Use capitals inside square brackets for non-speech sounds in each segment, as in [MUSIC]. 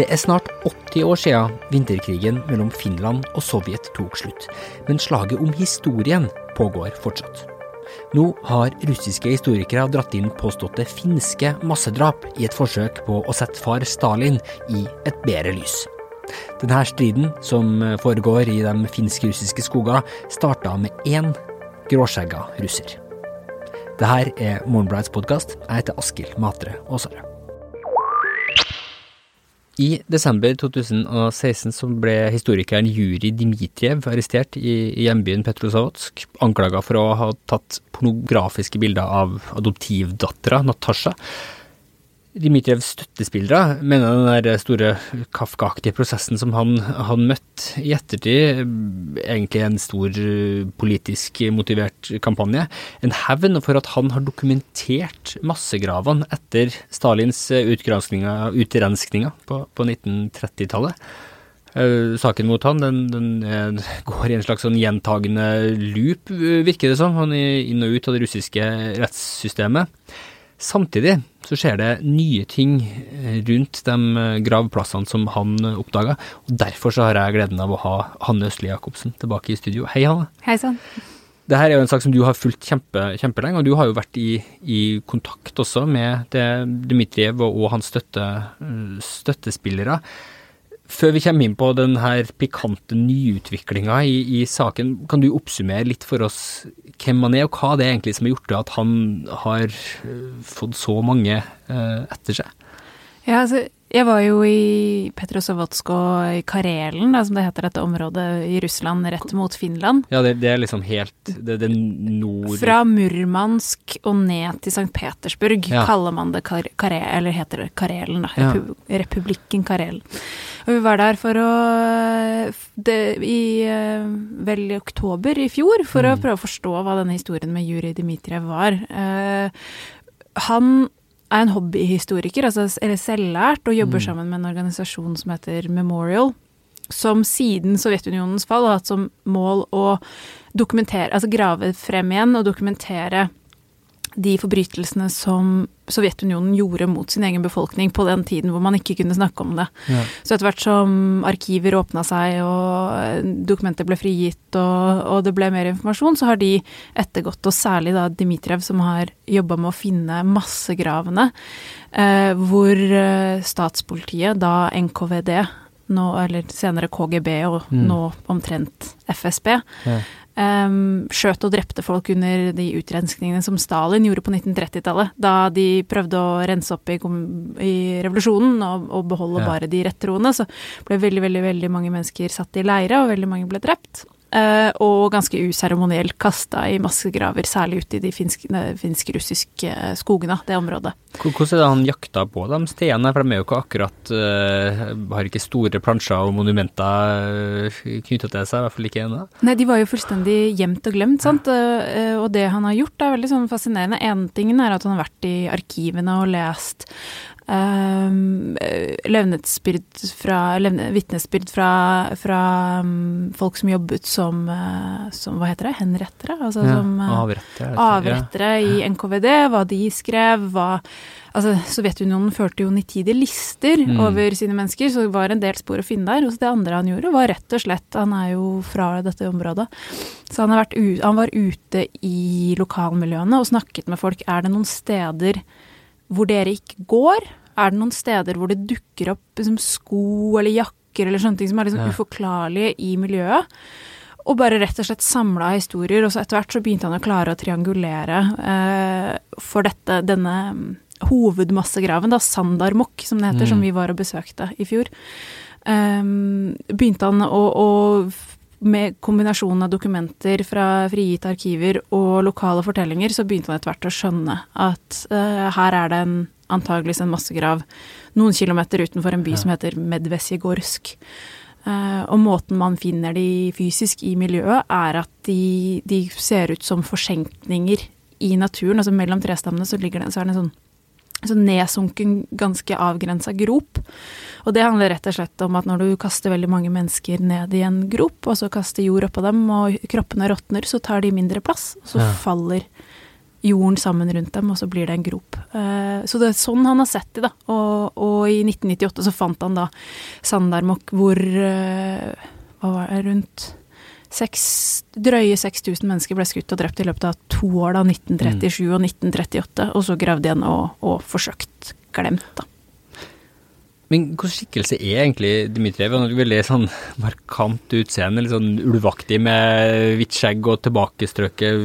Det er snart 80 år siden vinterkrigen mellom Finland og Sovjet tok slutt, men slaget om historien pågår fortsatt. Nå har russiske historikere dratt inn påståtte finske massedrap i et forsøk på å sette far Stalin i et bedre lys. Denne striden, som foregår i de finsk-russiske skoger, starta med én gråskjegga russer. Dette er Morgenblads podkast. Jeg heter Askild Matre Aasare. I desember 2016 så ble historikeren Juri Dmitrijev arrestert i hjembyen Petrozavodsk, anklaga for å ha tatt pornografiske bilder av adoptivdattera Natasha. Dmitrijevs støttespillere mener den der store Kafka-aktige prosessen som han hadde møtt i ettertid, egentlig en stor politisk motivert kampanje. En hevn for at han har dokumentert massegravene etter Stalins utrenskninger på, på 1930-tallet. Saken mot han den, den, går i en slags sånn gjentagende loop, virker det som. Han er inn og ut av det russiske rettssystemet. Samtidig så skjer det nye ting eh, rundt de eh, gravplassene som han oppdaga, og derfor så har jeg gleden av å ha Hanne Østli Jacobsen tilbake i studio. Hei, Hanne. Hei sann. Det her er jo en sak som du har fulgt kjempe, kjempelenge, og du har jo vært i, i kontakt også med Dmitrijev og, og hans støtte, eh, støttespillere. Før vi kommer inn på den her pikante nyutviklinga i, i, saken, kan du oppsummere litt for oss hvem han er, og hva det er egentlig som har gjort det at han har eh, fått så mange eh, etter seg? Ja, altså, jeg var jo i Petrosovatsko og i Karelen, da, som det heter dette området i Russland, rett mot Finland. Ja, det, det er liksom helt det, det nord... Fra Murmansk og ned til St. Petersburg ja. kaller man det Kar Kare, eller heter det Karelen, da. Repub ja. Republikken Karelen. Og vi var der for å det, I eh, vel i oktober i fjor, for mm. å prøve å forstå hva denne historien med Jurij Dmitrijev var. Uh, han er en hobbyhistoriker, altså, eller selvlært, og jobber mm. sammen med en organisasjon som heter Memorial. Som siden Sovjetunionens fall har hatt som mål å dokumentere, altså grave frem igjen og dokumentere de forbrytelsene som Sovjetunionen gjorde mot sin egen befolkning på den tiden hvor man ikke kunne snakke om det. Ja. Så etter hvert som arkiver åpna seg og dokumenter ble frigitt og, og, det ble mer informasjon, så har de ettergått, og særlig da Dmitrijev som har jobba med å finne massegravene, eh, hvor eh, statspolitiet, da NKVD, nå, eller senere KGB og mm. nå omtrent FSB, ja um, skjøt og drepte folk under de utrenskningene som Stalin gjorde på 1930-tallet, da de prøvde å rense opp i, i revolusjonen og, og beholde ja. bare de rettroende, så ble veldig, veldig, veldig mange mennesker satt i leire, og veldig mange ble drept. Uh, og ganske useremonielt kasta i massegraver, særlig ute i de finsk-russiske uh, skogene, det området. Hvordan er det han jakta på de stedene, for de er jo ikke akkurat uh, Har ikke store plansjer og monumenter knytta til seg, i hvert fall ikke ennå? Nei, de var jo fullstendig gjemt og glemt, sant. og det han har gjort er veldig sånn fascinerende. En ting er at han har vært i arkivene og lest Um, levnetsbyrd fra, levne, vitnesbyrd fra, fra um, folk som jobbet som, uh, som, Hva heter det? Henrettere? Altså ja, som uh, avrettere, avrettere ja. i NKVD. Hva de skrev, hva Altså, Sovjetunionen førte jo nitide lister mm. over sine mennesker, så det var en del spor å finne der. Og det andre han gjorde, var rett og slett Han er jo fra dette området. Så han, han var ute i lokalmiljøene og snakket med folk. Er det noen steder hvor dere ikke går? Er det noen steder hvor det dukker opp liksom, sko eller jakker eller sånne ting som er liksom ja. uforklarlige i miljøet? Og bare rett og slett samla historier. Og så etter hvert så begynte han å klare å triangulere eh, for dette, denne mm, hovedmassegraven, da, Sandarmokk, som det heter, mm. som vi var og besøkte i fjor. Um, begynte han å, å med kombinasjonen av dokumenter fra frigitte arkiver og lokale fortellinger, så begynte han etter hvert å skjønne at uh, her er det en antageligvis en massegrav noen kilometer utenfor en by som heter Medvesjegorsk. Uh, og måten man finner de fysisk i miljøet, er at de, de ser ut som forsenkninger i naturen. Altså mellom trestammene så ligger det, så er det en sånn, så nedsunken, ganske avgrensa grop. Og det handler rett og slett om at når du kaster veldig mange mennesker ned i en grop, og så kaster jord oppå dem, og kroppene råtner, så tar de mindre plass, og så ja. faller jorden sammen rundt dem, og så blir det en grop. Uh, så det er sånn han har sett det, da. Og, og i 1998 så fant han da Sandarmok hvor uh, Hva var det, rundt 6, drøye 6000 mennesker ble skutt og drept i løpet av to år, da, 1937 mm. og 1938. Og så gravd igjen og, og forsøkt glemt, da. Men hvilken skikkelse er egentlig Dmitrijev? Han har et veldig sånn markant utseende, litt sånn ulvaktig med hvitt skjegg og tilbakestrøket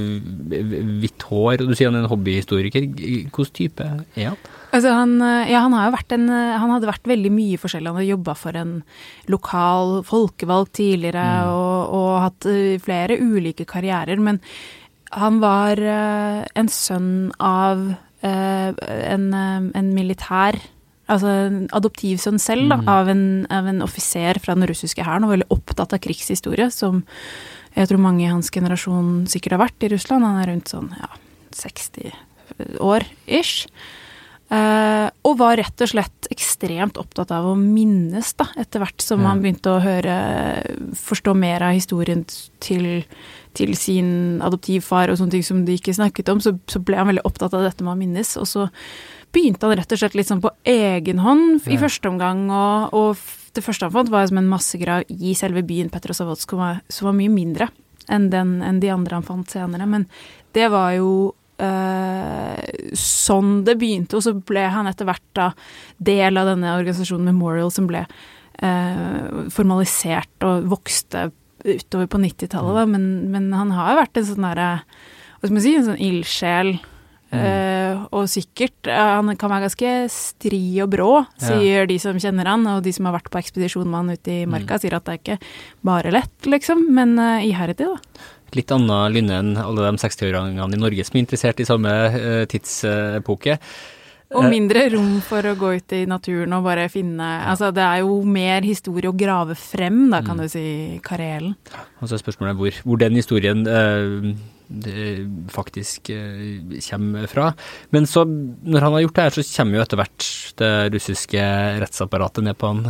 hvitt hår. Og du sier han er en hobbyhistoriker. Hvilken type er han? Altså han, ja, han, en, han hadde vært veldig mye forskjellig. Han hadde jobba for en lokal folkevalgt tidligere mm. og, og, hatt eh, flere ulike karrierer. Men han var en sønn av en, en militær altså en adoptivsønn selv da, mm. av, en, av, en, offiser fra den russiske hæren, og veldig opptatt av krigshistorie, som jeg tror mange i hans generasjon sikkert har vært i Russland. Han er rundt sånn ja, 60 år ish. Uh, og var rett og slett ekstremt opptatt av å minnes, da, etter hvert som ja. han begynte å høre Forstå mer av historien til, til, sin adoptivfar og sånne ting som de ikke snakket om, så, så, ble han veldig opptatt av dette med å minnes. Og så begynte han rett og slett litt sånn på egen hånd i første omgang, og, og, det første han fant, var som en massegrav i selve byen Petrosavodsk, som var mye mindre enn, den, enn de andre han fant senere. Men det var jo uh, sånn det begynte, og så ble han etter hvert da del av denne organisasjonen Memorial som ble uh, formalisert og vokste utover på 90-tallet, mm. men, men, han har vært en sånn derre Hva skal man si, en sånn ildsjel Uh, og sikkert uh, Han kan være ganske stri og brå, sier ja. de som kjenner han, og de som har vært på ekspedisjon med han ute i marka, mm. sier at det er ikke bare lett, liksom, men uh, iherdig, da. Litt annet lynne enn alle de 60-åringene i Norge som er interessert i samme tidsepoke. Og mindre rom for å gå ut i naturen og bare finne Altså, det er jo mer historie å grave frem, da, kan mm. du si, Karelen. Og så er spørsmålet hvor, hvor den historien det faktisk eh, kommer fra. Men så, når han har gjort det her, så kommer jo etter hvert det russiske rettsapparatet ned på han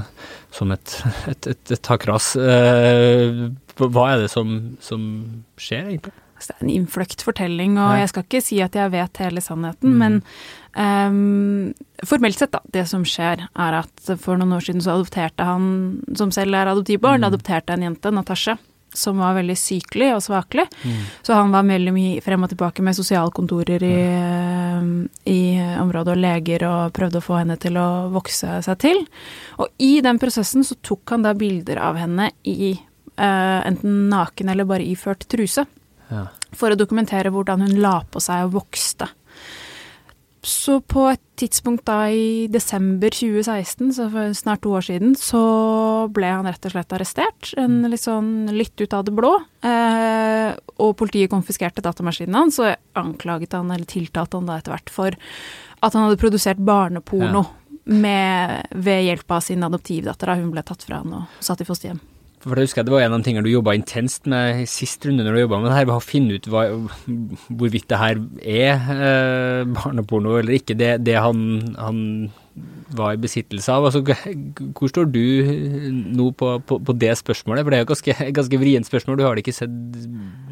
som et, et, et, et takras. Eh, hva er det som, som skjer, egentlig? Altså, det er en innfløkt fortelling, og jeg skal ikke si at jeg vet hele sannheten, mm. men um, formelt sett, da, det som skjer, er at for noen år siden så adopterte han, som selv er adoptivbarn, mm. adopterte en jente, Natasha som var veldig sykelig og svakelig. Mm. Så han var veldig mye frem og tilbake med sosialkontorer i, mm. i, området og leger og prøvde å få henne til å vokse seg til. Og i den prosessen så tok han da bilder av henne i uh, enten naken eller bare iført truse. Ja. For å dokumentere hvordan hun la på seg og vokste. Så på et tidspunkt da i desember 2016, så for snart to år siden, så ble han rett og slett arrestert. En mm. litt sånn litt ut av det blå. Eh, og politiet konfiskerte datamaskinen hans og anklaget han, eller tiltalte han da etter hvert, for at han hadde produsert barneporno ja. med, ved hjelp av sin adoptivdatter da hun ble tatt fra han og satt i fosterhjem. For det husker jeg det var en av de tingene du jobba intenst med i sist runde når du jobba med det her, var å finne ut hva, hvorvidt det her er eh, barneporno eller ikke. Det, det han, han, var i besittelse av. Altså, hvor står du nå på, på, på, det spørsmålet? For det er jo ganske, ganske vrient spørsmål, du har det ikke sett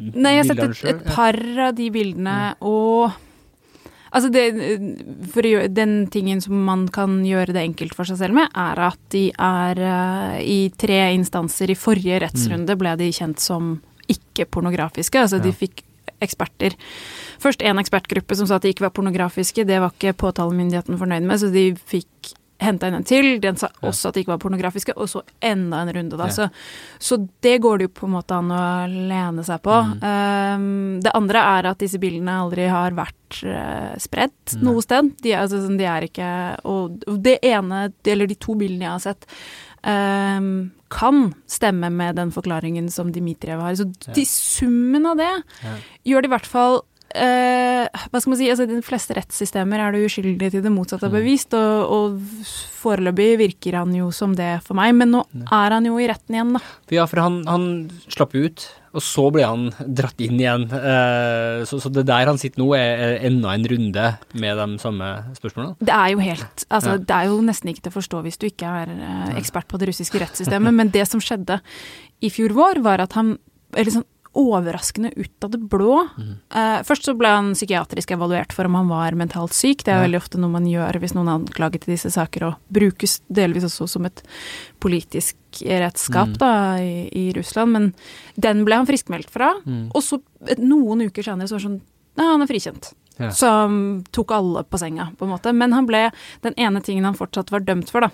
Nei, jeg har sett et, et par av de bildene, mm. og Altså det, for gjøre, den tingen som man kan gjøre det enkelt for seg selv med, er at de er uh, i tre instanser. I forrige rettsrunde mm. ble de kjent som ikke-pornografiske. Altså ja. de fikk eksperter. Først en ekspertgruppe som sa at de ikke var pornografiske. Det var ikke påtalemyndigheten fornøyd med, så de fikk henta inn en til. Den sa også at de ikke var pornografiske, og så enda en runde, da. Så, så, det går det jo på en måte an å lene seg på. Mm. Um, det andre er at disse bildene aldri har vært uh, spredt mm. noe sted. De, altså, de, er ikke Og det ene, eller de to bildene jeg har sett, um, kan stemme med den forklaringen som Dmitrijev har. Så de, summen av det ja. gjør det i hvert fall Uh, hva skal man si, altså I de fleste rettssystemer er du uskyldig til det motsatte er mm. bevist, og, og foreløpig virker han jo som det for meg, men nå er han jo i retten igjen, da. Ja, for han, han slapp ut, og så ble han dratt inn igjen. Uh, så, så, det der han sitter nå, er, er enda en runde med de samme spørsmålene? Det er jo helt Altså, ja. det er jo nesten ikke til å forstå hvis du ikke er uh, ekspert på det russiske rettssystemet, men det som skjedde i fjor vår, var at han eller sånn overraskende ut av det blå. Mm. Uh, først så ble han psykiatrisk evaluert for om han var mentalt syk. Det er ja. veldig ofte noe man gjør hvis noen er anklaget i disse saker, og brukes delvis også som et politisk redskap mm. da, i, i, Russland. Men den ble han friskmeldt fra. Mm. Og så noen uker senere så var det sånn Nei, han er frikjent. Ja. Som tok alle på senga, på en måte. Men han ble den ene tingen han fortsatt var dømt for, da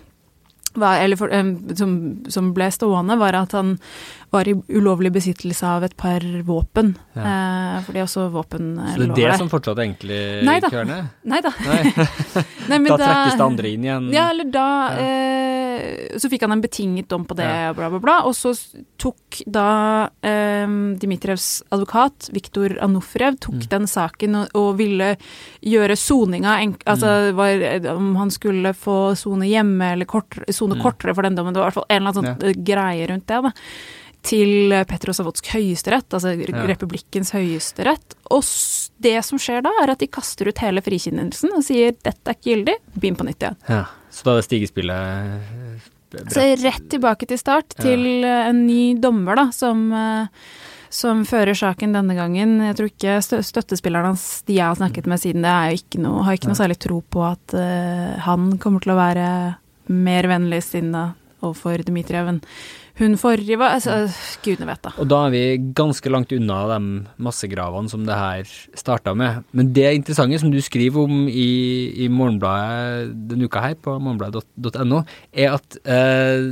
var, eller for, som, som, ble stående, var at han var i ulovlig besittelse av et par våpen. Ja. Eh, fordi også våpen Så det er det der. som fortsatt egentlig Nei [LAUGHS] da. Nei da. Nei, da trekkes det andre inn igjen? Ja, eller da ja. eh, Så fikk han en betinget dom på det, ja. bla, bla, bla. Og så tok da eh, Dmitrevs advokat, Viktor Anufrev, tok mm. den saken og, og ville gjøre soninga Altså mm. var, om han skulle få sone hjemme eller sone kort, mm. kortere for den dommen. Det var i hvert fall en eller annen sånn ja. greie rundt det. da til Petrosavotsk høyesterett, altså ja. republikkens høyesterett. Og det som skjer da, er at de kaster ut hele frikjennelsen og sier 'dette er ikke gyldig, begynn på nytt igjen'. Ja, Så da er det stigespillet brett. Så rett tilbake til start, til ja. en ny dommer, da, som, eh, som fører saken denne gangen. Jeg tror ikke støttespillerne hans, de jeg har snakket med siden det, er ikke noe, har ikke noe særlig tro på at uh, han kommer til å være mer vennligsinna overfor Dmitrijev enn hun forrige var altså, Gudene vet, da. Og da er vi ganske langt unna de massegravene som det her starta med. Men det interessante som du skriver om i, i Morgenbladet denne uka her, på morgenbladet.no, er at eh,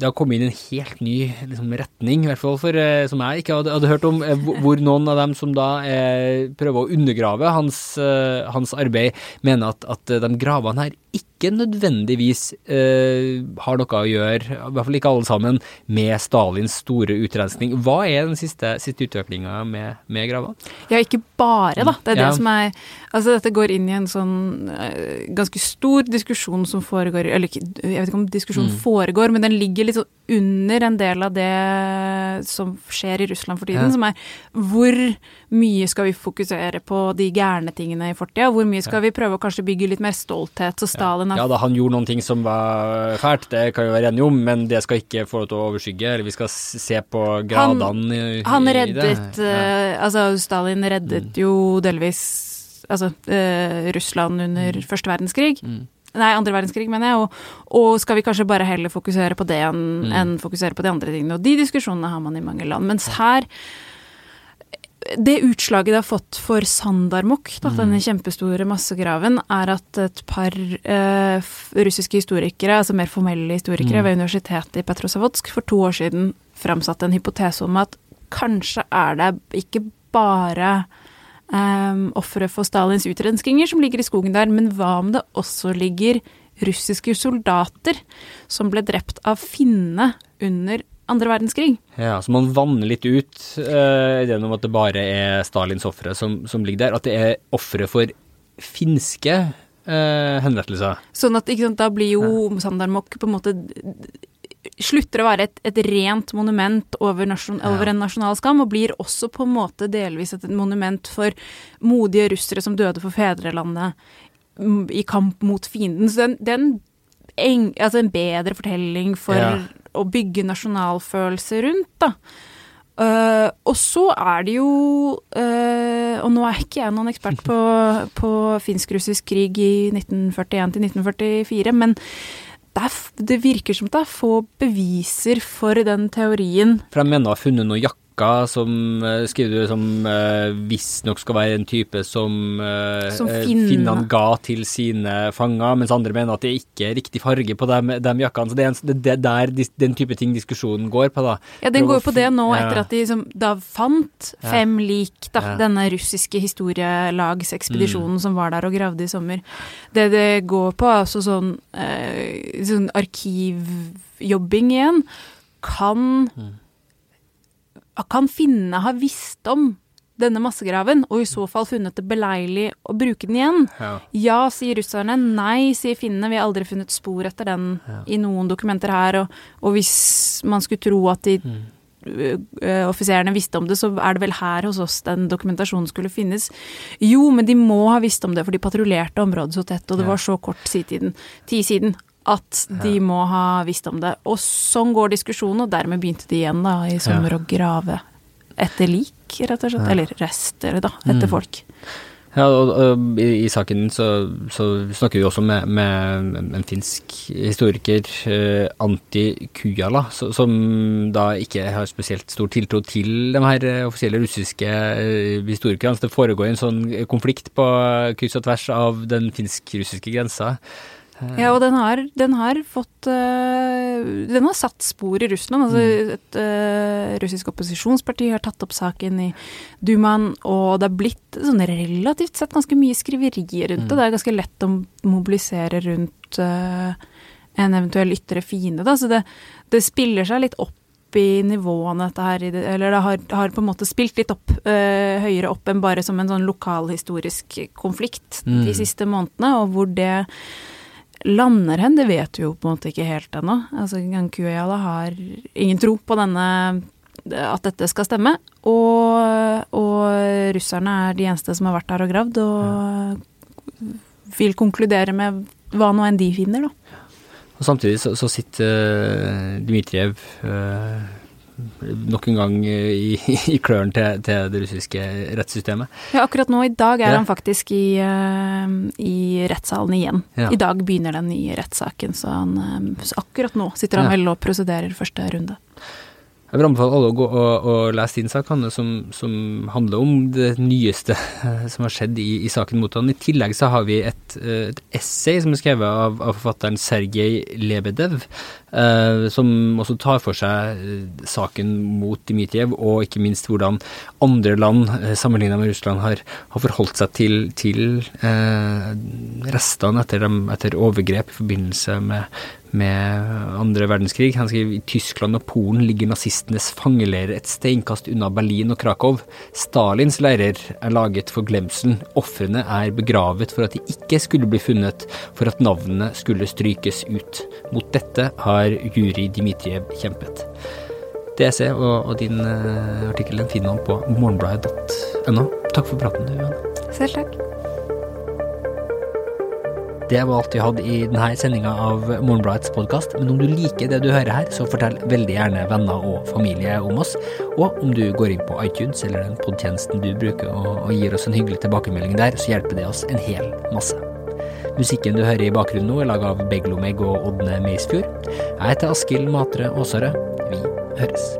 det har kommet inn en helt ny liksom, retning, i hvert fall for, eh, som jeg ikke hadde, hadde hørt om, eh, hvor noen av dem som da eh, prøver å undergrave hans, eh, hans arbeid, mener at, at de gravene her ikke nødvendigvis eh, har noe å gjøre, i hvert fall ikke alle sammen, med Stalins store utrensning. Hva er den siste, siste utviklinga med, med gravene? Ja, ikke bare, da. Det er det som er Altså, dette går inn i en sånn uh, ganske stor diskusjon som foregår Eller jeg vet ikke om diskusjonen mm. foregår, men den ligger litt sånn under en del av det som skjer i Russland for tiden, ja. som er hvor mye skal vi fokusere på de gærne tingene i fortida, hvor mye skal vi prøve å kanskje bygge litt mer stolthet, så Stalin har Ja da, han gjorde noen ting som var fælt, det kan vi være enige om, men det skal ikke få lov til å overskygge, eller vi skal se på gradene han, i, han reddet, i det. Ja. altså Stalin reddet mm. jo delvis altså eh, Russland under mm. første verdenskrig. Mm. Nei, andre verdenskrig, mener jeg. Og, og, skal vi kanskje bare heller fokusere på det enn, mm. enn fokusere på de andre tingene. Og de diskusjonene har man i mange land. Mens her det utslaget det har fått for Sandarmok, da, mm. denne kjempestore massegraven, er at et par eh, russiske historikere, altså mer formelle historikere mm. ved universitetet i Petrosavodsk, for to år siden framsatte en hypotese om at kanskje er det ikke bare um, ofre for Stalins utrenskinger som ligger i skogen der, men hva om det også ligger russiske soldater som ble drept av finne under andre verdenskrig. Ja, Så man vanner litt ut uh, gjennom at det bare er Stalins ofre som, som, ligger der. At det er ofre for finske uh, henrettelser. Sånn at sant, da blir jo ja. Sandarmok på en måte slutter å være et, et rent monument over, nasjon, ja. over, en nasjonal skam, og blir også på en måte delvis et monument for modige russere som døde for fedrelandet i kamp mot fienden. Så den, den en, altså en bedre fortelling for ja. å bygge nasjonalfølelse rundt, da. Uh, og så er det jo uh, Og nå er ikke jeg noen ekspert på, [LAUGHS] på finsk-russisk krig i 1941 til 1944, men det, er, det, virker som det er få beviser for den teorien. For jeg mener å ha funnet noen jakker boka som uh, skriver du som uh, visstnok skal være en type som, uh, som finnene ga til sine fanger, mens andre mener at det ikke er riktig farge på de, jakkene. Så det er, en, det er der den type ting diskusjonen går på, da. Ja, den går jo på det nå, etter at de som, da fant fem ja. lik, da, ja. denne russiske historielagsekspedisjonen mm. som var der og gravde i sommer. Det det går på, altså sånn, sånn arkivjobbing igjen. Kan mm kan finnene ha visst om denne massegraven, og i så fall funnet det beleilig å bruke den igjen? Ja, ja sier russerne. Nei, sier finnene. Vi har aldri funnet spor etter den ja. i noen dokumenter her. Og, og, hvis man skulle tro at de mm. uh, offiserene visste om det, så er det vel her hos oss den dokumentasjonen skulle finnes. Jo, men de må ha visst om det, for de patruljerte området så tett, og det ja. var så kort tid siden at de må ha visst om det. Og sånn går diskusjonen, og dermed begynte de igjen da i sommer å grave etter lik, rett og slett. Ja. Eller rester, da, etter mm. folk. Ja, og, og i, i, saken så, så, snakker vi også med, med en finsk historiker, eh, Antti Kujala, som da ikke har spesielt stor tiltro til de her eh, offisielle russiske eh, historikerne. Så det foregår en sånn konflikt på kryss og tvers av den finsk-russiske grensa. Ja, og den har, den har fått uh, Den har satt spor i Russland. Altså, mm. et uh, russisk opposisjonsparti har tatt opp saken i Dumaen, og det er blitt sånn relativt sett ganske mye skriverier rundt mm. det. Det er ganske lett å mobilisere rundt uh, en eventuell ytre fiende, da. Så det, det, spiller seg litt opp i nivåene, dette her. Eller det har, har, på en måte spilt litt opp høyere opp enn bare som en sånn lokalhistorisk konflikt mm. de siste månedene, og hvor det lander hen, det vet vi jo på en måte ikke helt ennå. Altså, Kuyala har ingen tro på denne at dette skal stemme. Og, og russerne er de eneste som har vært der og gravd, og vil konkludere med hva nå enn de finner, da. Og samtidig så, så sitter uh, Dmitrijev uh, nok en gang i, [LAUGHS] i klørne til, til, det russiske rettssystemet. Ja, akkurat nå i dag er ja. han faktisk i, uh, i rettssalen igjen. Ja. I dag begynner den nye rettssaken, så, han, uh, så akkurat nå sitter han vel og prosederer første runde. Jeg vil anbefale alle å gå og, og lese din sak, Hanne, som, som, handler om det nyeste [LAUGHS] som har skjedd i, i, saken mot han. I tillegg så har vi et, et essay som er skrevet av, av forfatteren Sergej Lebedev, eh, som også tar for seg eh, saken mot Dmitrijev, og ikke minst hvordan andre land eh, sammenlignet med Russland har, har forholdt seg til, til eh, restene etter, etter overgrep i forbindelse med med andre verdenskrig. Han skriver i Tyskland og Polen ligger nazistenes fangeleirer et steinkast unna Berlin og Krakow. Stalins leirer er laget for glemselen. Ofrene er begravet for at de ikke skulle bli funnet, for at navnene skulle strykes ut. Mot dette har Juri Dmitrijev kjempet. DC og, og din uh, artikkel den finner man på morgenbladet.no. Takk for praten, Johanne. Selv takk. Det var alt vi hadde i denne sendinga av Morgenbladets podkast. Men om du liker det du hører her, så fortell veldig gjerne venner og familie om oss. Og om du går inn på iTunes eller den podtjenesten du bruker og, gir oss en hyggelig tilbakemelding der, så hjelper det oss en hel masse. Musikken du hører i bakgrunnen nå, er laga av Beglomeg og Ådne Meisfjord. Jeg heter Askild Matre Aasare. Vi høres.